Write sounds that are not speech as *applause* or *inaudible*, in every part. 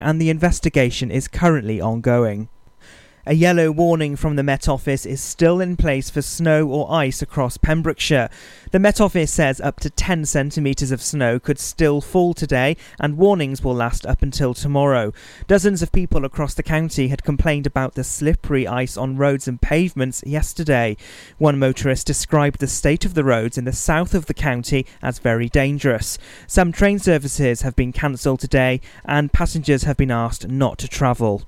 and the investigation is currently ongoing. A yellow warning from the Met Office is still in place for snow or ice across Pembrokeshire. The Met Office says up to 10 centimetres of snow could still fall today, and warnings will last up until tomorrow. Dozens of people across the county had complained about the slippery ice on roads and pavements yesterday. One motorist described the state of the roads in the south of the county as very dangerous. Some train services have been cancelled today, and passengers have been asked not to travel.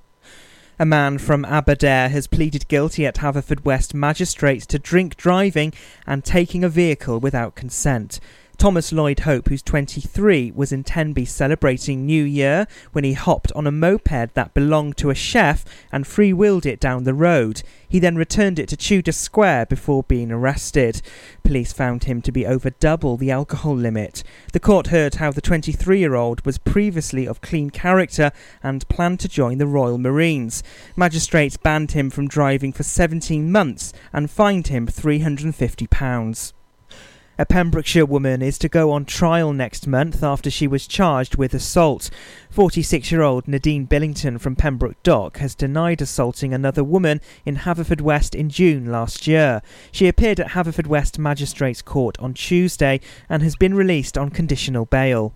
A man from Aberdare has pleaded guilty at Haverfordwest Magistrates to drink driving and taking a vehicle without consent. Thomas Lloyd Hope, who's 23, was in Tenby celebrating New Year when he hopped on a moped that belonged to a chef and free-wheeled it down the road. He then returned it to Tudor Square before being arrested. Police found him to be over double the alcohol limit. The court heard how the 23-year-old was previously of clean character and planned to join the Royal Marines. Magistrates banned him from driving for 17 months and fined him £350. A Pembrokeshire woman is to go on trial next month after she was charged with assault. 46 year old Nadine Billington from Pembroke Dock has denied assaulting another woman in Haverfordwest in June last year. She appeared at Haverfordwest Magistrates Court on Tuesday and has been released on conditional bail.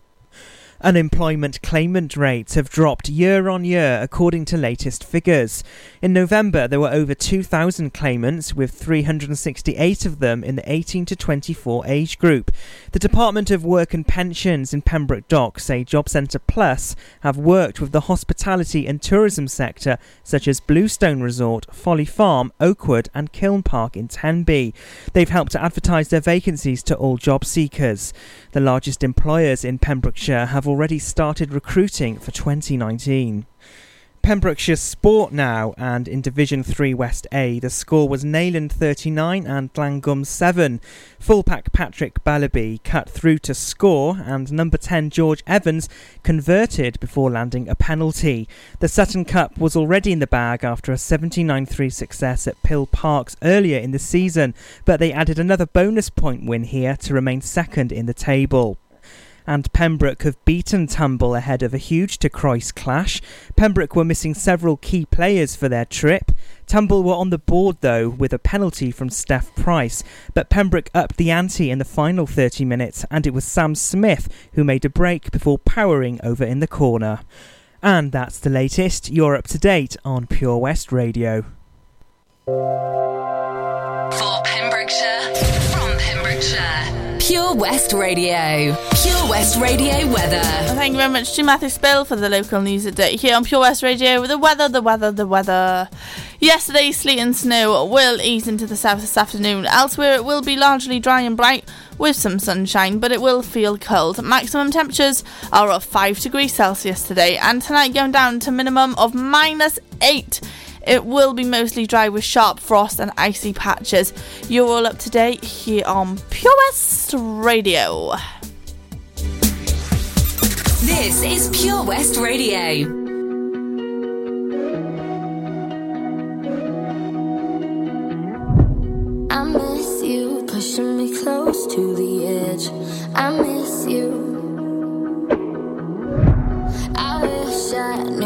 Unemployment claimant rates have dropped year on year according to latest figures. In November, there were over 2,000 claimants, with 368 of them in the 18 to 24 age group. The Department of Work and Pensions in Pembroke Dock say Job Centre Plus have worked with the hospitality and tourism sector, such as Bluestone Resort, Folly Farm, Oakwood, and Kiln Park in Tenby. They've helped to advertise their vacancies to all job seekers. The largest employers in Pembrokeshire have already started recruiting for 2019. Pembrokeshire Sport now, and in Division 3 West A, the score was Nayland 39 and Llangwm 7. Fullback Patrick Ballaby cut through to score, and number 10 George Evans converted before landing a penalty. The Sutton Cup was already in the bag after a 79 3 success at Pill Parks earlier in the season, but they added another bonus point win here to remain second in the table and Pembroke have beaten Tumble ahead of a huge to Croyce clash. Pembroke were missing several key players for their trip. Tumble were on the board though with a penalty from Steph Price, but Pembroke upped the ante in the final 30 minutes and it was Sam Smith who made a break before powering over in the corner. And that's the latest. You're up to date on Pure West Radio. Pure West Radio. Pure West Radio weather. Thank you very much to Matthew Spill for the local news update here on Pure West Radio with the weather, the weather, the weather. Yesterday, sleet and snow will ease into the south this afternoon. Elsewhere, it will be largely dry and bright with some sunshine, but it will feel cold. Maximum temperatures are of 5 degrees Celsius today, and tonight going down to minimum of minus 8. It will be mostly dry with sharp frost and icy patches. You're all up to date here on Pure West Radio. This is Pure West Radio. I miss you, pushing me close to the edge. I miss you. I wish I knew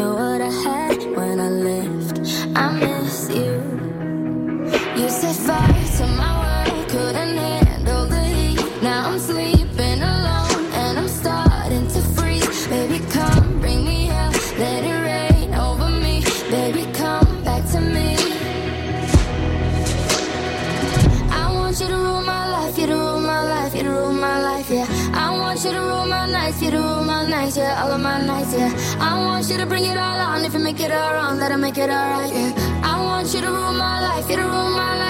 you to bring it all on. If you make it all wrong, let it make it alright, yeah. I want you to rule my life, you to rule my life,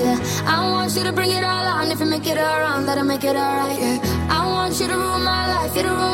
I want you to bring it all on. If you make it all wrong, that'll make it all right, yeah. I want you to rule my life, you to rule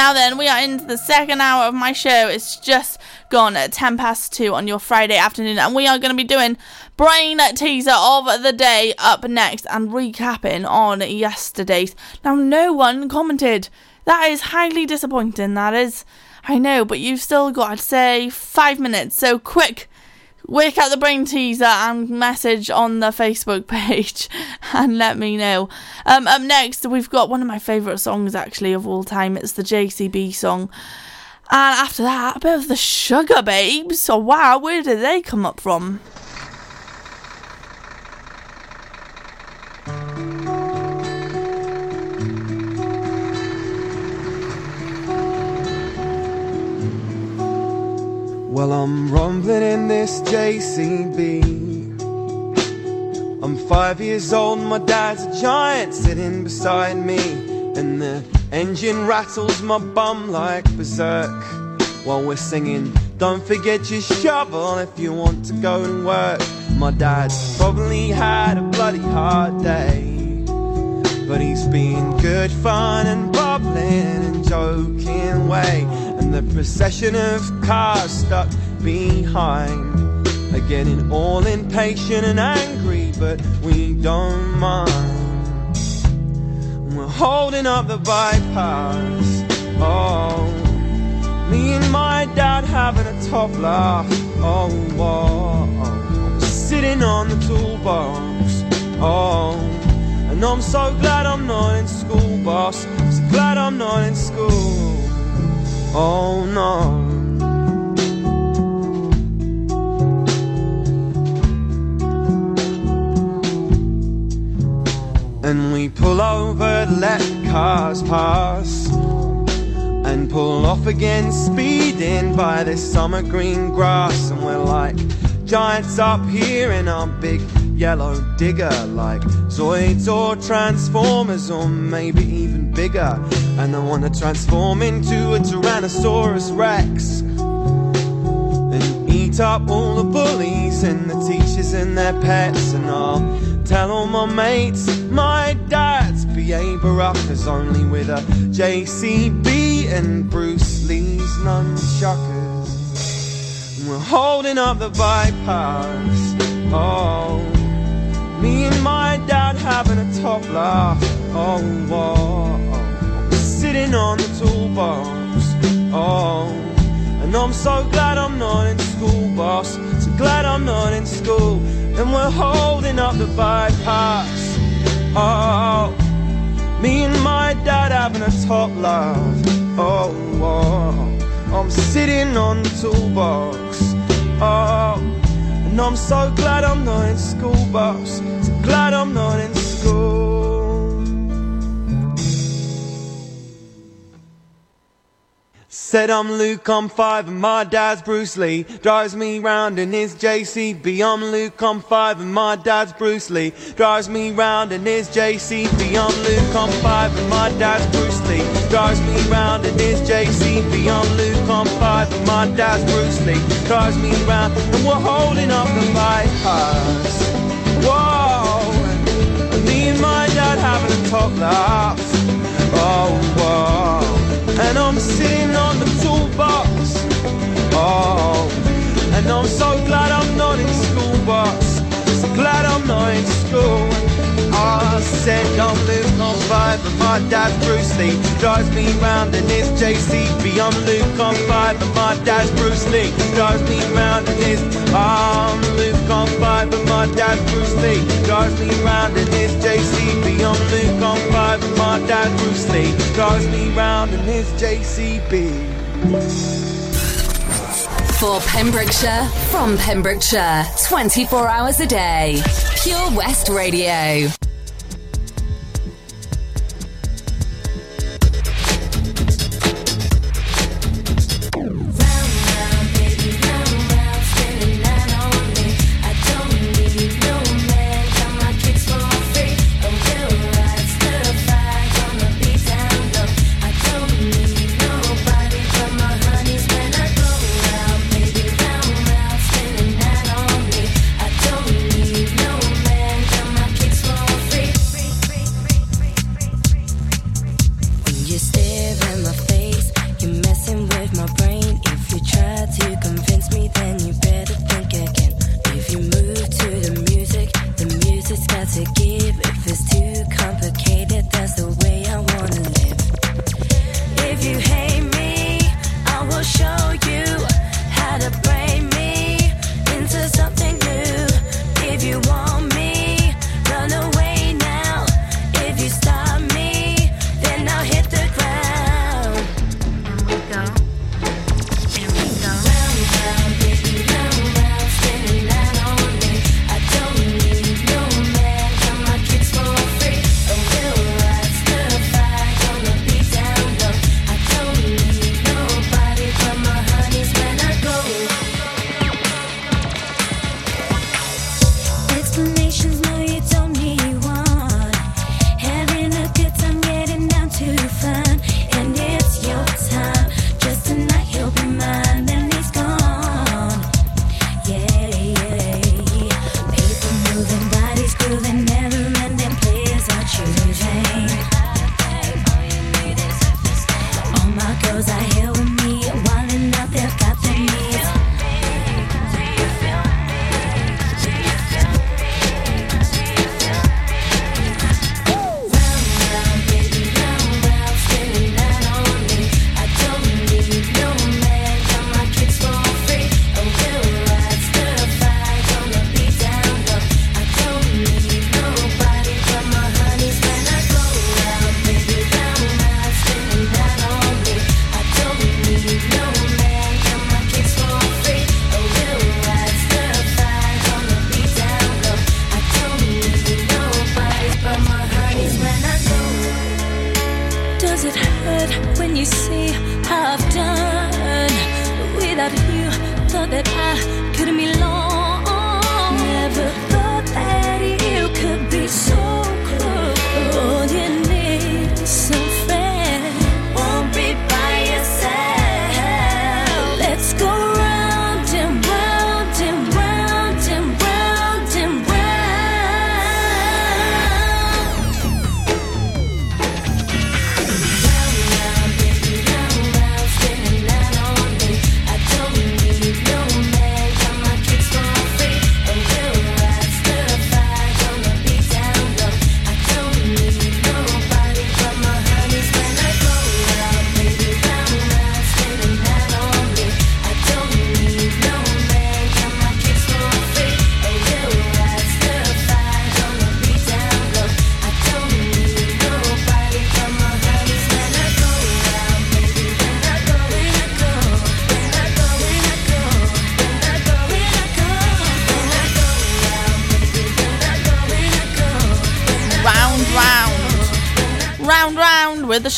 now then, we are into the second hour of my show. It's just gone at 10 past 2 on your Friday afternoon, and we are going to be doing brain teaser of the day up next and recapping on yesterday's. Now, no one commented. That is highly disappointing, that is. I know, but you've still got, I'd say, five minutes, so quick work out the brain teaser and message on the Facebook *laughs* page and let me know. Um, up next, we've got one of my favourite songs actually of all time. It's the JCB song. And after that, a bit of the Sugababes. So, wow, where did they come up from? Well, I'm rumbling in this JCB. I'm five years old, my dad's a giant sitting beside me. And the engine rattles my bum like berserk while we're singing. Don't forget your shovel if you want to go and work. My dad's probably had a bloody hard day, but he's been good fun and bubbling and joking way. And the procession of cars stuck behind are getting all impatient and angry, but we don't mind. We're holding up the bypass. Oh, me and my dad having a top laugh. Oh, oh, oh. sitting on the toolbox. Oh, and I'm so glad I'm not in school, boss. So glad I'm not in school. Oh no. And we pull over, let cars pass. And pull off again, speeding by this summer green grass. And we're like giants up here in our big yellow digger. Like Zoids or Transformers, or maybe even bigger. And I wanna transform into a Tyrannosaurus Rex. And eat up all the bullies and the teachers and their pets. And I'll tell all my mates my dad's B.A. Baracus only with a JCB and Bruce Lee's nunchuckers. We're holding up the bypass. Oh, me and my dad having a top laugh. Oh, oh, oh. sitting on the toolbox. Oh, and I'm so glad I'm not in school, boss. So glad I'm not in school. And we're holding up the bypass. Oh, me and my dad having a top laugh. Oh, oh, I'm sitting on the toolbox. Oh, I'm so glad I'm not in school, boss. So glad I'm not in Said I'm Luke, I'm five, and my dad's Bruce Lee. Drives me round in his JCB. I'm Luke, I'm five, and my dad's Bruce Lee. Drives me round in his JCB. I'm Luke, I'm five, and my dad's Bruce Lee. Drives me round in his JCB. I'm Luke, I'm five, and my dad's Bruce Lee. Drives me round, and we're holding up the bypass. Whoa, me and my dad having a top laugh. Oh, whoa. And I'm sitting on the toolbox. Oh, and I'm so glad I'm not in school, boss. So glad I'm not in school. I said I'm Luke, I'm five, and my dad's Bruce Lee. Drives me round in his JCB. I'm Luke, I'm five, and my dad's Bruce Lee. Drives me round in his. I'm Luke, I'm five, and my dad's Bruce Lee. Drives me round in his JCB. I'm Luke, I'm and my dad's Bruce Lee. Drives me round in his JCB. For Pembrokeshire, from Pembrokeshire, 24 hours a day. Pure West Radio. You, thought that I couldn't be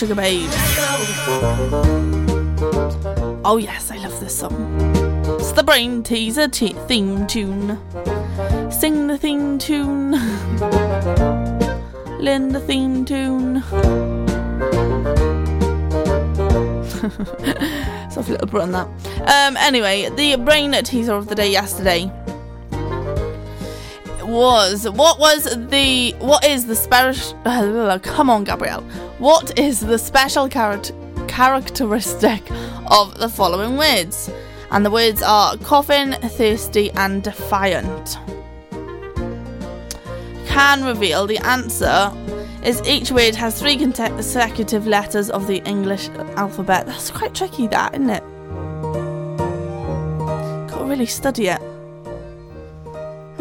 Sugar. Oh, yes, I love this song. It's the Brain Teaser t- theme tune. Sing the theme tune. *laughs* Lend the theme tune. *laughs* Soft little bit on that. Um, anyway, the brain teaser of the day yesterday was. What was the what is the special *laughs* come on Gabrielle. What is the special character characteristic of the following words? And the words are coffin thirsty and defiant. Can reveal the answer is each word has three consecutive letters of the English alphabet. That's quite tricky that isn't it? Gotta really study it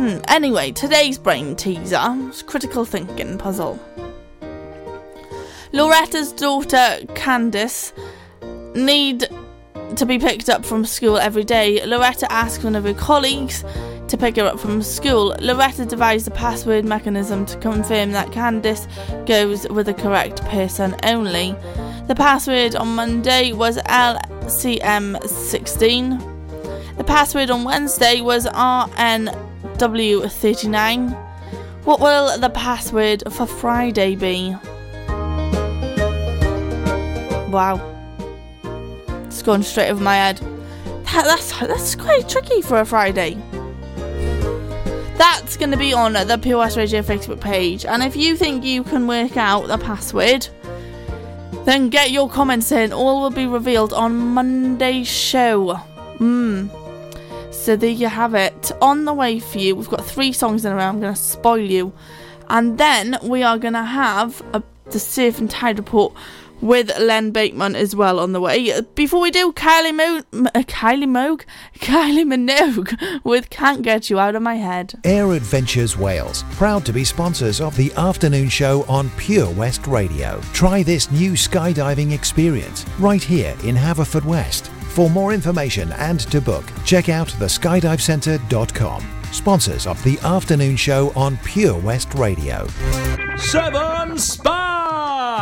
Hmm, anyway, today's brain teaser is critical thinking puzzle. Loretta's daughter Candice need to be picked up from school every day. Loretta asks one of her colleagues to pick her up from school. Loretta devised a password mechanism to confirm that Candice goes with the correct person only. The password on Monday was LCM16. The password on Wednesday was RNW39. What will the password for Friday be? Wow. It's gone straight over my head. That, that's that's quite tricky for a Friday. That's going to be on the POS Radio Facebook page, and if you think you can work out the password, then get your comments in. All will be revealed on Monday's show. Hmm. So there you have it. On the way for you, we've got three songs in a row. I'm going to spoil you. And then we are going to have a, the Surf and Tide Report with Len Bateman as well on the way. Before we do, Kylie Mo- uh, Kylie Moog? *laughs* Kylie Minogue *laughs* with Can't Get You Out of My Head. Air Adventures Wales, proud to be sponsors of the afternoon show on Pure West Radio. Try this new skydiving experience right here in Haverfordwest. For more information and to book, check out theskydivecentre.com. Sponsors of the afternoon show on Pure West Radio. Seven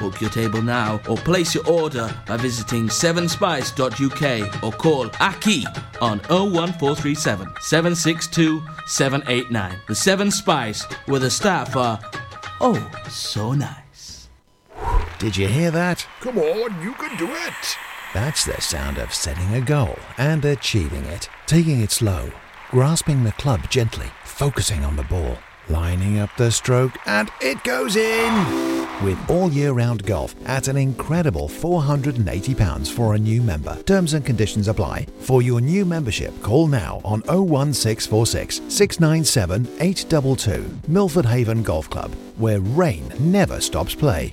Book your table now or place your order by visiting sevenspice.uk or call Aki on 01437 762 789. The Seven Spice, where the staff are oh so nice. Did you hear that? Come on, you can do it. That's the sound of setting a goal and achieving it. Taking it slow, grasping the club gently, focusing on the ball, lining up the stroke, and it goes in! With all year round golf at an incredible £480 for a new member. Terms and conditions apply. For your new membership, call now on 01646 697 822. Milford Haven Golf Club, where rain never stops play.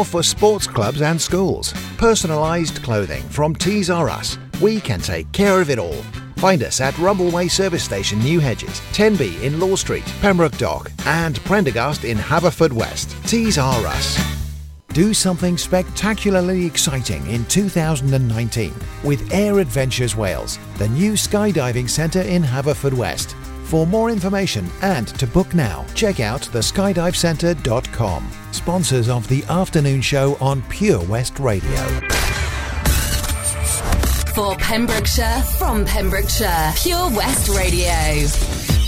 for sports clubs and schools. Personalised clothing from Tees R Us. We can take care of it all. Find us at Rumbleway Service Station, New Hedges, 10B in Law Street, Pembroke Dock, and Prendergast in Haverfordwest. Tees R Us. Do something spectacularly exciting in 2019 with Air Adventures Wales, the new skydiving centre in Haverfordwest. For more information and to book now, check out theskydivecentre.com. Sponsors of the afternoon show on Pure West Radio. For Pembrokeshire, from Pembrokeshire, Pure West Radio.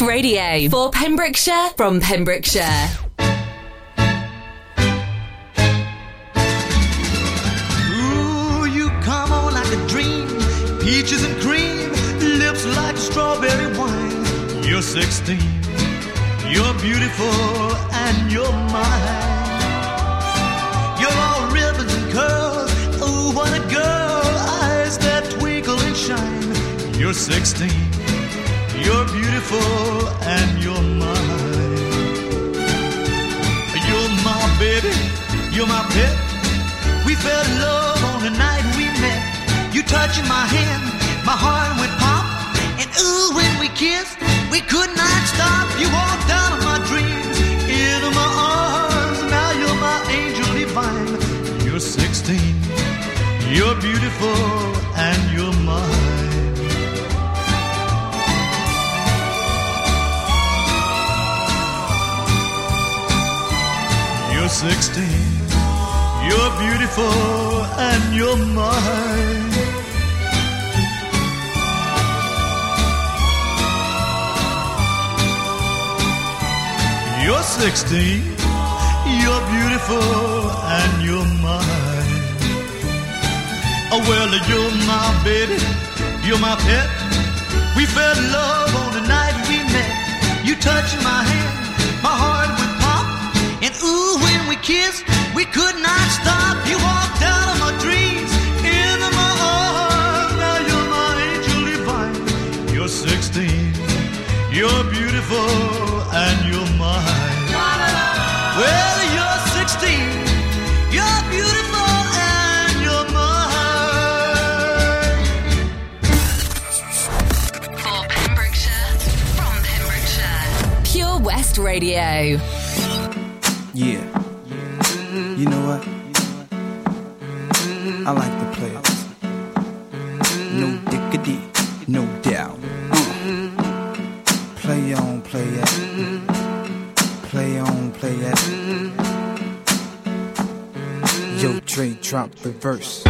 Coast Radio for Pembrokeshire from Pembrokeshire. Ooh, you come on like a dream, peaches and cream, lips like strawberry wine. You're 16, you're beautiful, and you're mine. You're all ribbons and curls. Oh, what a girl! Eyes that twinkle and shine. You're 16, you're beautiful and you're mine. You're my baby. You're my pet. We fell in love on the night we met. You touching my hand, my heart went pop. And ooh, when we kissed, we could not stop. You walked out of my dreams, into my arms. Now you're my angel divine. You're 16. You're beautiful beautiful and you're mine. You're 16. You're beautiful and you're mine. Oh, well, you're my baby. You're my pet. We fell in love on the night we met. You touching my hand, my heart would we could not stop. You walked out of my dreams, into my arms. Now you're my angel divine. You're 16. You're beautiful and you're mine. Well, you're 16. You're beautiful and you're mine. For Pembrokeshire, from Pembrokeshire. Pure West Radio. I like the players. No dickity, no doubt. Uh. Play on, play it. Play on, play it. Yo, Trey, drop the verse.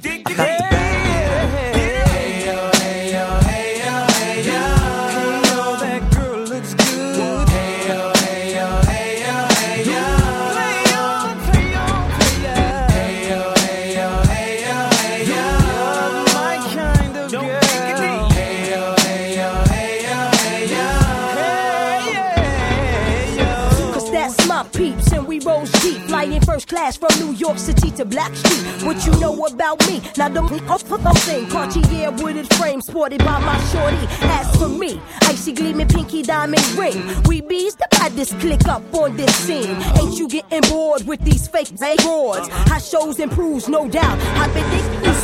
got class from New York City to Blackstreet. What you know about me? Now the thing, Cartier wooded frame sported by my shorty. As for me, icy gleaming pinky diamond ring. We bees the this click up on this scene. Ain't you getting bored with these fake broads? High shows and proves, no doubt. I've been thinking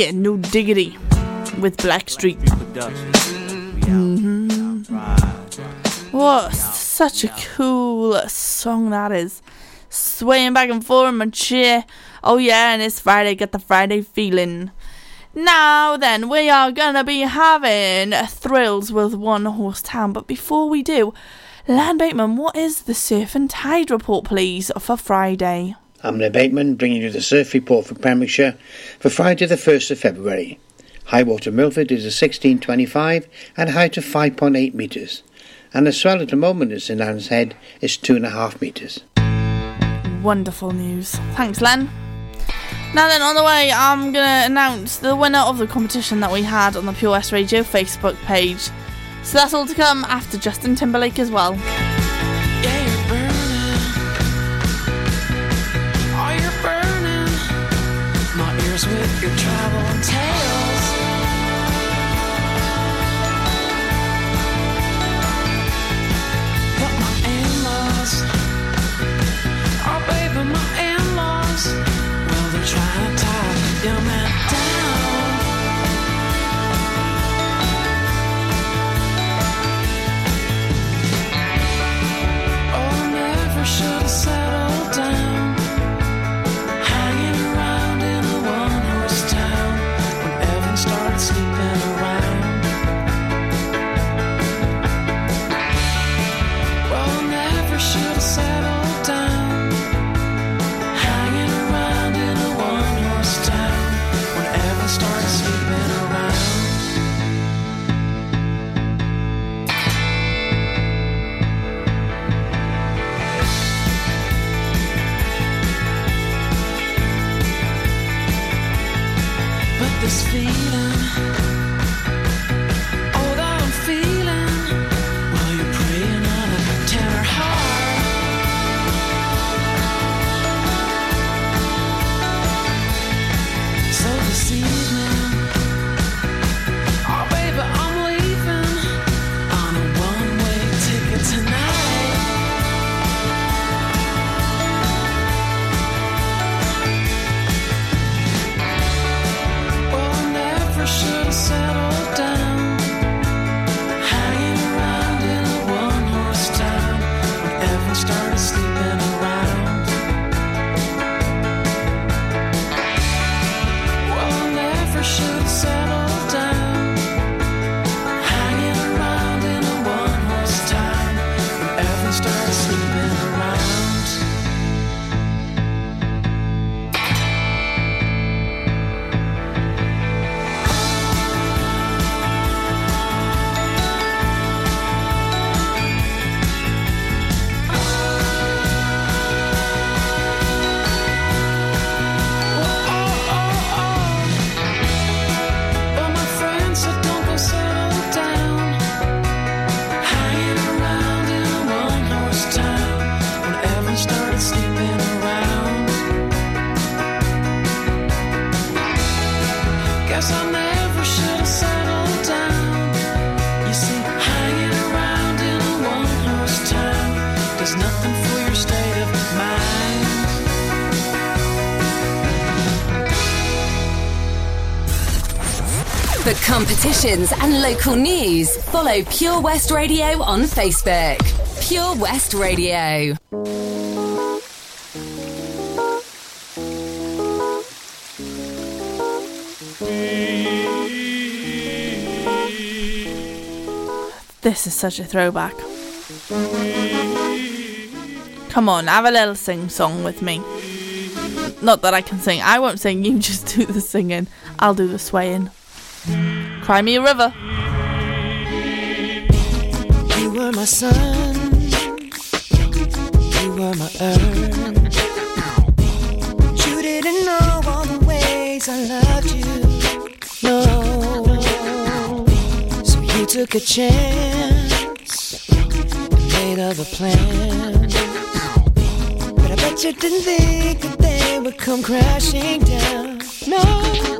Yeah, no diggity with Blackstreet. Mm-hmm. What such a cool song that is. Swaying back and forth in my chair. Oh yeah, and it's Friday, get the Friday feeling. Now then, we are gonna be having thrills with One Horse Town, but before we do, Len Bateman, what is the surf and tide report, please, for Friday? I'm Len Bateman bringing you the surf report for Pembrokeshire for Friday the 1st of February. High water Milford is a 1625 and height of 5.8 metres. And the swell at the moment is in Land's Head is 2.5 metres. Wonderful news. Thanks, Len. Now then, on the way, I'm gonna announce the winner of the competition that we had on the Pure West Radio Facebook page. So that's all to come after Justin Timberlake as well. With your travel tales? Never and local news, follow Pure West Radio on Facebook. Pure West Radio. This is such a throwback. Come on, have a little sing song with me. Not that I can sing. I won't sing, you just do the singing. I'll do the swaying. Cry me a river. You were my sun, you were my earth. You didn't know all the ways I loved you. No, so you took a chance made other plans. But I bet you didn't think that they would come crashing down. No,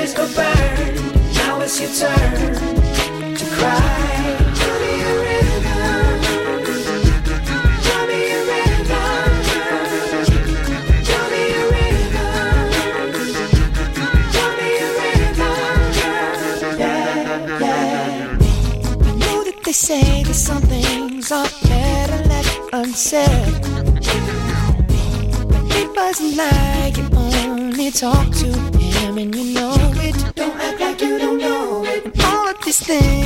Bridges go. Now it's your turn to cry. Me a me a me a me a. Yeah, yeah. I know that they say that some things are better left unsaid. But it wasn't like you only talk to him and you know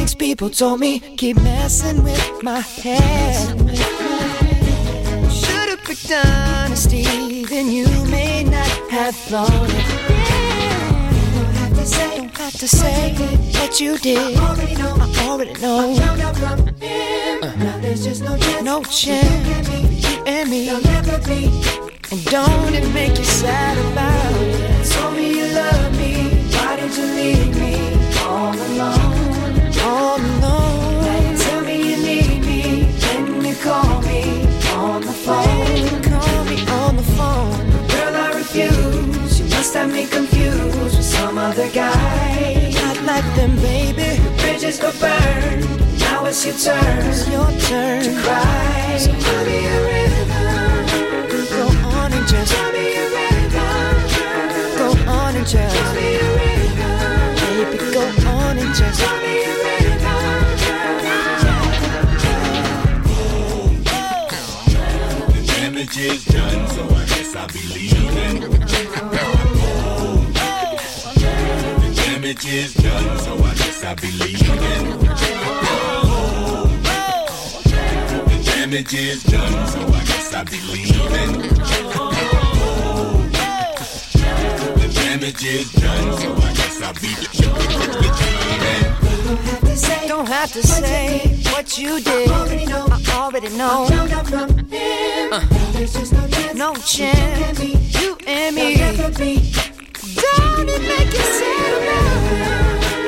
things people told me keep messing with my head. Should've picked honesty, then you may not have thought it. Don't have to say, don't have to say what you did. I already know. I already know. I out from him. Uh. Now there's just no chance. No chance. You and me. There'll never be. And don't it make you sad about it? Told me you love me. Why did you leave me all alone? Bridges go burn. Now it's your turn. It's your turn. To cry. So damage is done, so I guess I'll be leaving. The damage is done, so I guess I'll be leaving. The damage is done, so I guess I'll be leaving. Don't have to say what you did. I already know. I already know. No chance. You and me. Don't it make you sad about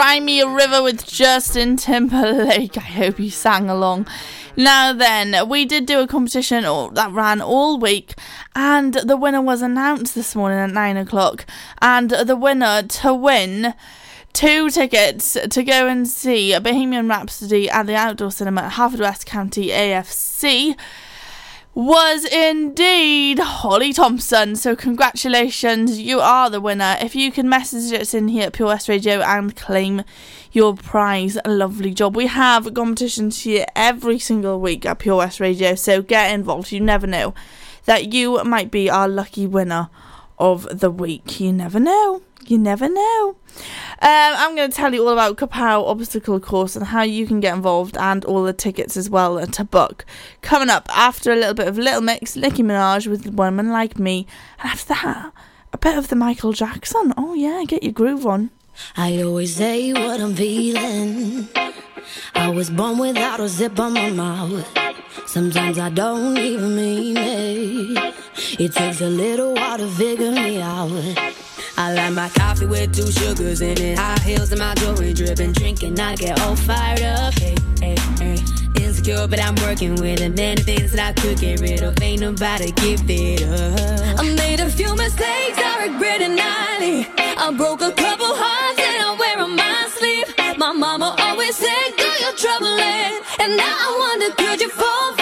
river. Cry Me a River with Justin Timberlake. I hope you sang along. Now then, we did do a competition that ran all week, and the winner was announced this morning at 9 o'clock. And the winner to win two tickets to go and see Bohemian Rhapsody at the Outdoor Cinema at Haverfordwest County AFC was indeed Holly Thompson. So, congratulations, you are the winner. If you can message us in here at Pure West Radio and claim your prize, lovely job. We have competitions here every single week at Pure West Radio, so get involved. You never know that you might be our lucky winner of the week. You never know. You never know. Um, I'm going to tell you all about Kapow Obstacle Course and how you can get involved and all the tickets as well to book. Coming up after a little bit of Little Mix, Nicki Minaj with Woman Like Me, and after that, a bit of the Michael Jackson. Oh, yeah, get your groove on. I always say what I'm feeling. I was born without a zip on my mouth. Sometimes I don't even mean it. It takes a little while to figure me out. I like my coffee with two sugars in it. High heels and my jewelry dripping. Drinking, I get all fired up. Hey, hey, hey. Insecure, but I'm working with it. Many things that I could get rid of. Ain't nobody give it up. I made a few mistakes, I regret it nightly. I broke a couple hearts and I wear on my sleeve. My mama always said, "Do your troubling," and now I wonder, could you fall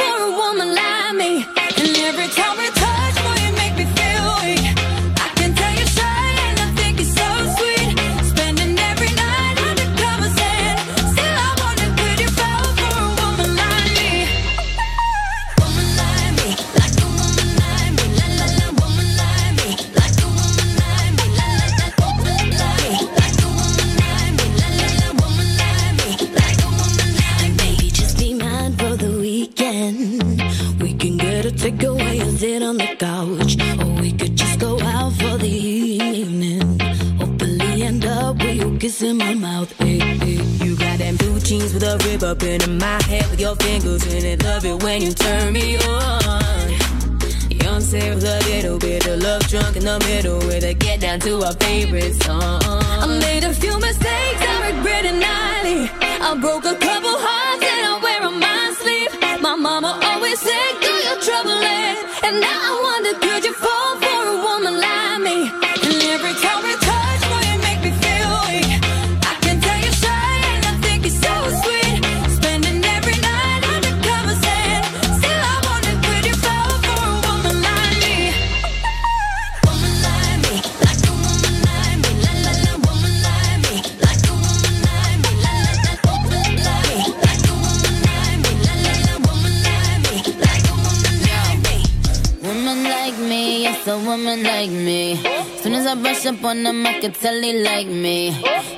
up on them, I can tell they like me.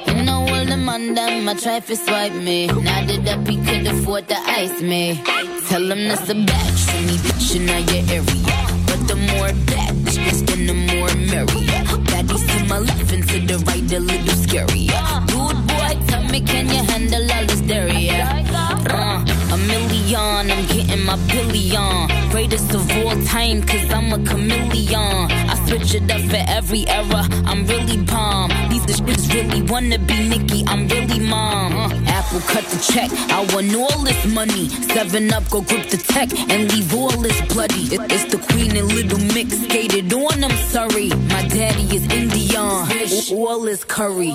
You know all the on them, I try to swipe me. Now that up, he could afford to ice me. Tell him that's a batch for me, bitch, in your area. But the more bad bitches, then the more merrier. Baddies to my left and to the right, a little scarier. Dude, boy, tell me, can you handle all this dairy? Uh, a million, I'm getting my billion. Greatest of all time, cause I'm a chameleon. It up for every era, I'm really bomb. These bitches really wanna be Nicki, I'm really mom. Uh, Apple cut the check, I want all this money. Seven up, go grip the tech and leave all this bloody. It- it's the queen and little mix skated on, I'm sorry. My daddy is Indian, all is curry.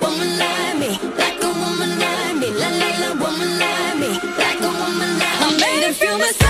Woman like me, like a woman like me, la la la, woman like me, like a woman like me. I made a few mistakes,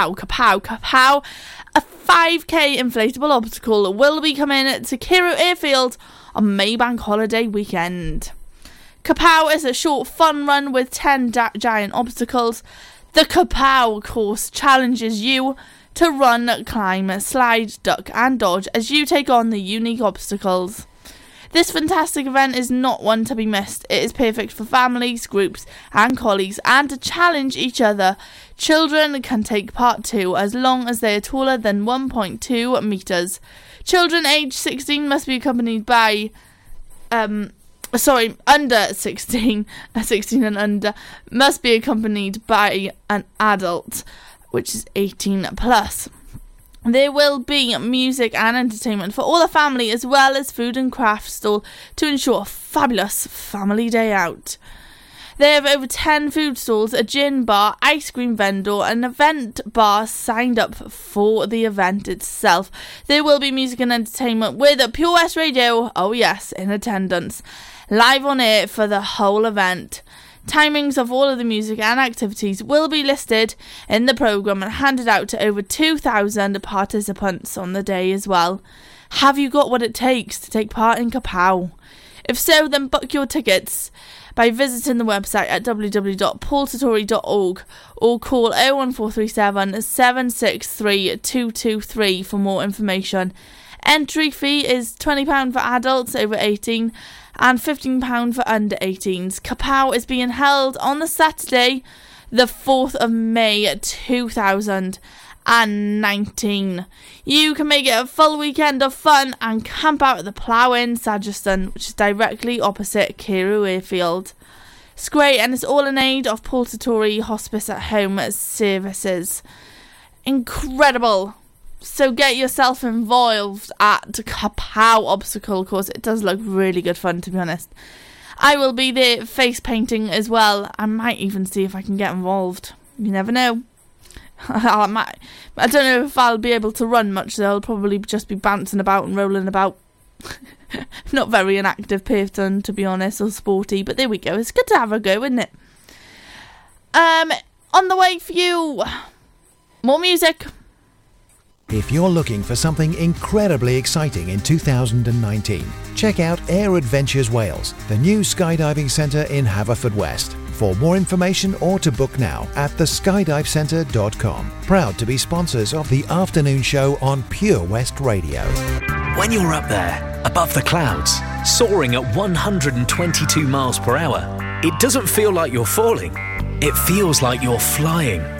Kapow, kapow, kapow. A 5k inflatable obstacle will be coming to Carew Airfield on Maybank holiday weekend. Kapow is a short fun run with 10 da- giant obstacles. The Kapow course challenges you to run, climb, slide, duck, and dodge as you take on the unique obstacles. This fantastic event is not one to be missed. It is perfect for families, groups, and colleagues, and to challenge each other. Children can take part too, as long as they are taller than 1.2 meters. Children aged 16 must be accompanied by, um, sorry, under 16, *laughs* uh, 16 and under, must be accompanied by an adult, which is 18 plus. There will be music and entertainment for all the family, as well as food and craft stall to ensure a fabulous family day out. They have over 10 food stalls, a gin bar, ice cream vendor, and event bar signed up for the event itself. There will be music and entertainment with Pure West Radio, oh yes, in attendance, live on air for the whole event. Timings of all of the music and activities will be listed in the programme and handed out to over 2,000 participants on the day as well. Have you got what it takes to take part in Kapow? If so, then book your tickets by visiting the website at www.paulsartori.org or call 01437 763 223 for more information. Entry fee is £20 for adults over 18 and £15 for under 18s. Kapow is being held on the Saturday, the 4th of May 2019. You can make it a full weekend of fun and camp out at the Plough Inn, Sageston, which is directly opposite Carew Airfield. It's great and it's all in aid of Paul Sartori Hospice at Home services. Incredible. So get yourself involved at Kapow Obstacle Course. It does look really good fun, to be honest. I will be there face painting as well. I might even see if I can get involved. You never know. *laughs* I might. I don't know if I'll be able to run much. though. I'll probably just be bouncing about and rolling about. *laughs* Not very an active person, to be honest, or sporty. But there we go. It's good to have a go, isn't it? Um, on the way for you, more music. If you're looking for something incredibly exciting in 2019, check out Air Adventures Wales, the new skydiving centre in Haverfordwest. For more information or to book now at theskydivecentre.com. Proud to be sponsors of the afternoon show on Pure West Radio. When you're up there, above the clouds, soaring at 122 miles per hour, it doesn't feel like you're falling. It feels like you're flying.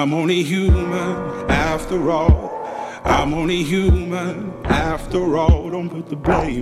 I'm only human after all. I'm only human after all. Don't put the blame